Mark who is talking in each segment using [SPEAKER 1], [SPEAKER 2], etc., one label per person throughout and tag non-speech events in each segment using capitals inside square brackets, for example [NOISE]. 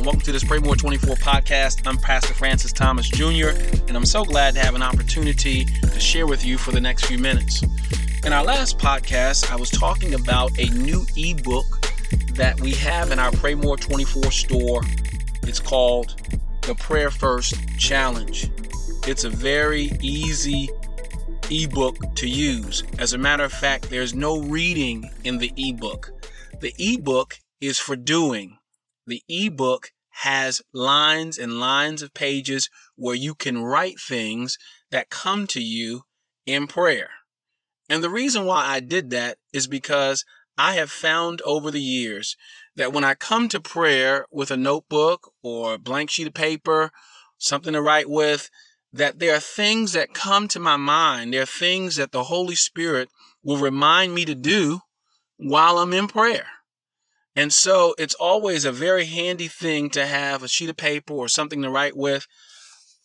[SPEAKER 1] to this Pray More 24 podcast. I'm Pastor Francis Thomas Jr., and I'm so glad to have an opportunity to share with you for the next few minutes. In our last podcast, I was talking about a new ebook that we have in our Pray More 24 store. It's called the Prayer First Challenge. It's a very easy ebook to use. As a matter of fact, there's no reading in the ebook. The ebook is for doing. The ebook has lines and lines of pages where you can write things that come to you in prayer. And the reason why I did that is because I have found over the years that when I come to prayer with a notebook or a blank sheet of paper, something to write with, that there are things that come to my mind. There are things that the Holy Spirit will remind me to do while I'm in prayer. And so it's always a very handy thing to have a sheet of paper or something to write with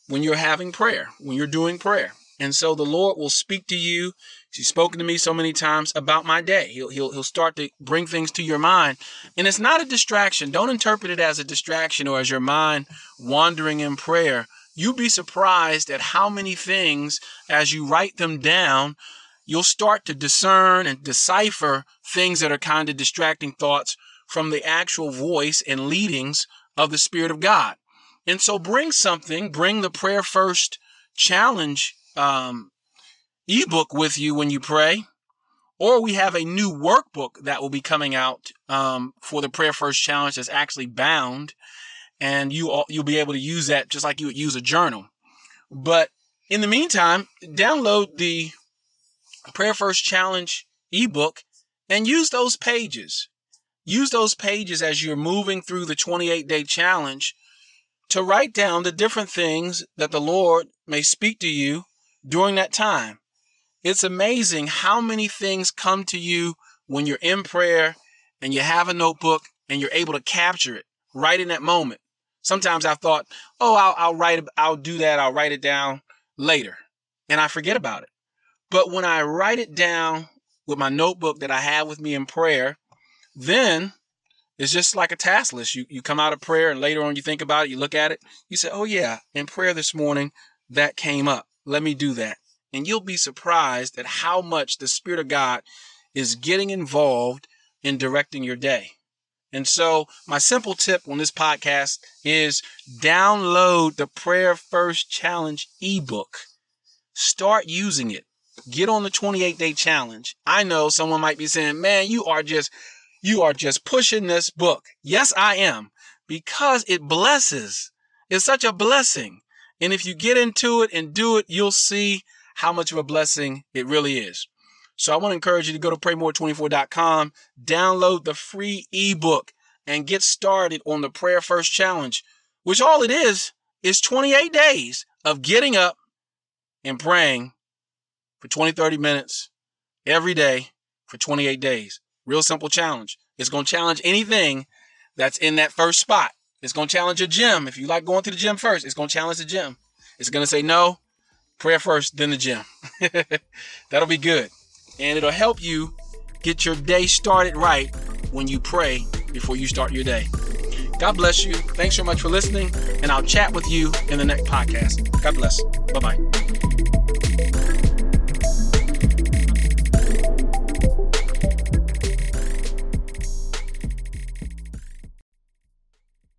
[SPEAKER 1] when you're having prayer, when you're doing prayer. And so the Lord will speak to you. He's spoken to me so many times about my day. He'll, he'll, he'll start to bring things to your mind. And it's not a distraction. Don't interpret it as a distraction or as your mind wandering in prayer. You'll be surprised at how many things, as you write them down, you'll start to discern and decipher things that are kind of distracting thoughts from the actual voice and leadings of the Spirit of God. And so bring something, bring the Prayer First Challenge um, ebook with you when you pray. Or we have a new workbook that will be coming out um, for the Prayer First Challenge that's actually bound. And you all, you'll be able to use that just like you would use a journal. But in the meantime, download the Prayer First Challenge ebook and use those pages. Use those pages as you're moving through the 28 day challenge to write down the different things that the Lord may speak to you during that time. It's amazing how many things come to you when you're in prayer and you have a notebook and you're able to capture it right in that moment. Sometimes I thought, oh, I'll, I'll write, I'll do that, I'll write it down later, and I forget about it. But when I write it down with my notebook that I have with me in prayer, then it's just like a task list. You you come out of prayer and later on you think about it, you look at it, you say, "Oh yeah, in prayer this morning that came up. Let me do that." And you'll be surprised at how much the spirit of God is getting involved in directing your day. And so, my simple tip on this podcast is download the Prayer First Challenge ebook. Start using it. Get on the 28 day challenge. I know someone might be saying, man, you are just you are just pushing this book. Yes, I am, because it blesses. It's such a blessing. And if you get into it and do it, you'll see how much of a blessing it really is. So I want to encourage you to go to praymore24.com, download the free ebook, and get started on the Prayer First Challenge, which all it is is 28 days of getting up and praying for 20, 30 minutes every day for 28 days. Real simple challenge. It's going to challenge anything that's in that first spot. It's going to challenge a gym. If you like going to the gym first, it's going to challenge the gym. It's going to say no, prayer first, then the gym. [LAUGHS] That'll be good. And it'll help you get your day started right when you pray before you start your day. God bless you. Thanks so much for listening, and I'll chat with you in the next podcast. God bless. Bye bye.